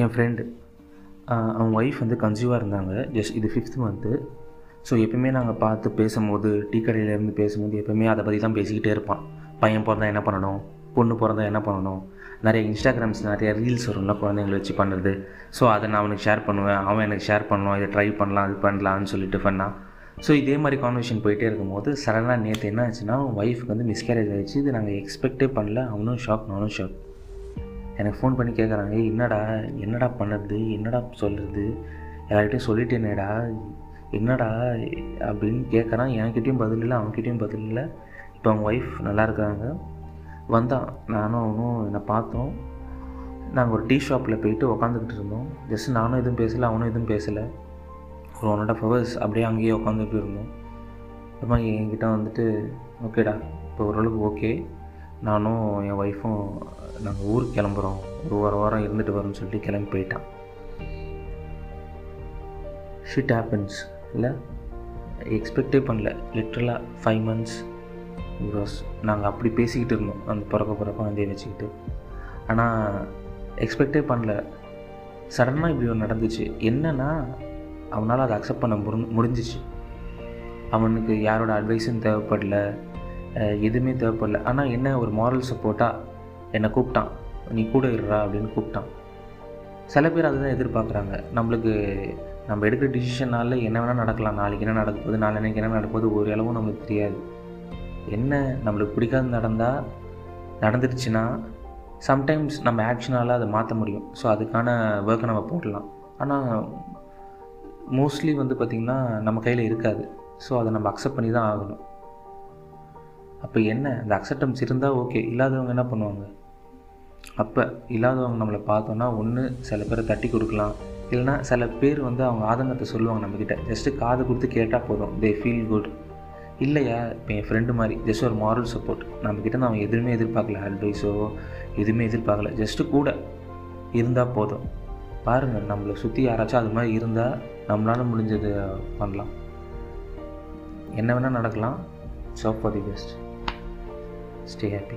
என் friend அவன் wife வந்து கன்சியூவாக இருந்தாங்க. ஜஸ்ட் இது ஃபிஃப்த் மந்த்து ஸோ எப்பயுமே நாங்கள் பார்த்து பேசும்போது டீ கடையிலேருந்து பேசும்போது எப்பயுமே அதை பற்றி தான் பேசிக்கிட்டே இருப்பான். பையன் பிறந்தா என்ன பண்ணணும்? பொண்ணு பிறந்தா என்ன பண்ணணும்? நிறைய இன்ஸ்டாகிராம்ஸ் நிறைய ரீல்ஸ் வரும்ல குழந்தைங்களை வச்சு பண்ணுறது. ஸோ அதை நான் அவனுக்கு ஷேர் பண்ணுவேன். அவன் எனக்கு ஷேர் பண்ணுவான். இதை ட்ரை பண்ணலாம் அது பண்ணலான்னு சொல்லிட்டு பண்ணான் ஸோ இதே மாதிரி கான்வர்சேஷன் போயிட்டே இருக்கும்போது சடனாக நேற்று என்ன ஆச்சுன்னா அவன் ஒய்ஃபுக்கு வந்து மிஸ்கேரேஜ் ஆகிடுச்சு இது நாங்கள் எக்ஸ்பெக்டே பண்ணல. அவனும் ஷாக் நானும் ஷாக் எனக்கு ஃபோன் பண்ணி கேட்குறாங்க "ஏய், என்னடா? என்னடா பண்ணுறது என்னடா சொல்கிறது எல்லார்கிட்டையும் சொல்லிட்டேனேடா. என்னடா? அப்படின்னு கேட்குறான் என்கிட்டையும் பதில் இல்லை அவன்கிட்டையும் பதில் இல்லை. இப்போ அவங்க ஒய்ஃப் நல்லா இருக்காங்க. வந்தான். நானும் அவனும் என்னை பார்த்தோம். நாங்கள் ஒரு டீ ஷாப்பில் போயிட்டு உக்காந்துக்கிட்டு இருந்தோம். ஜஸ்ட் நானும் எதுவும் பேசலை அவனும் எதுவும் பேசலை. ஒரு ஒன் அண்ட் ஆஃப் ஹவர்ஸ் அப்படியே அங்கேயே உட்காந்துட்டு இருந்தோம். அப்புறமா என்கிட்ட வந்துட்டு ஓகேடா. இப்போ ஓரளவுக்கு ஓகே நானும் என் ஒய்ஃபும் நாங்கள் ஊருக்கு கிளம்புறோம். ஒரு வார வாரம் இருந்துட்டு வரோம்னு சொல்லிட்டு கிளம்பி போயிட்டான் ஷிட் ஹேப்பன்ஸ் இல்லை எக்ஸ்பெக்டே பண்ணல. லிட்ரலாக ஃபைவ் மந்த்ஸ் பிகாஸ் நாங்கள் அப்படி பேசிக்கிட்டு இருந்தோம். அந்த பிறக்க பிறக்க அதே வச்சுக்கிட்டு. ஆனால் எக்ஸ்பெக்டே பண்ணல. சடனாக இப்படி ஒன்று நடந்துச்சு. என்னென்னா அவனால் அதை அக்செப்ட் பண்ண முடி முடிஞ்சிச்சு. அவனுக்கு யாரோட அட்வைஸும் தேவைப்படல. எதுவுமே தேவைப்படல. ஆனால் என்ன ஒரு மாரல் சப்போர்ட்டாக என்னை கூப்பிட்டான். நீ கூட இருடா அப்படின்னு கூப்பிட்டான். சில பேர் அதுதான் எதிர்பார்க்குறாங்க. நம்மளுக்கு நம்ம எடுக்கிற டிசிஷனால என்ன வேணால் நடக்கலாம். நாளைக்கு என்ன நடக்க போகுது நாளைக்கு என்ன நடக்க போகுது ஒரு அளவும் நம்மளுக்கு தெரியாது. என்ன நம்மளுக்கு பிடிக்காது நடந்தால் நடந்துருச்சுன்னா சம்டைம்ஸ் நம்ம ஆக்ஷனால் அதை மாற்ற முடியும். ஸோ அதுக்கான ஒர்க்கை நம்ம போடலாம். ஆனால் மோஸ்ட்லி வந்து பார்த்திங்கன்னா நம்ம கையில் இருக்காது. ஸோ அதை நம்ம அக்செப்ட் பண்ணி தான் ஆகணும். அப்போ என்ன? அந்த அக்செப்டன்ஸ் இருந்தால் ஓகே இல்லாதவங்க என்ன பண்ணுவாங்க? அப்போ இல்லாதவங்க நம்மளை பார்த்தோன்னா ஒன்று சில பேரை தட்டி கொடுக்கலாம். இல்லைன்னா சில பேர் வந்து அவங்க ஆதங்கத்தை சொல்லுவாங்க நம்மக்கிட்ட ஜஸ்ட்டு காது கொடுத்து கேட்டால் போதும். தே ஃபீல் குட் இல்லையா? இப்போ என் ஃப்ரெண்டு மாதிரி. ஜஸ்ட் ஒரு மாரல் சப்போர்ட் நம்மக்கிட்ட நான் அவன் எதுவுமே எதிர்பார்க்கல. அட்வைஸோ எதுவுமே எதிர்பார்க்கல. ஜஸ்ட்டு கூட இருந்தால் போதும். பாருங்கள் நம்மளை சுற்றி யாராச்சும் அது மாதிரி இருந்தால் நம்மளால் முடிஞ்சது பண்ணலாம். என்ன வேணால் நடக்கலாம். So for the best Stay happy.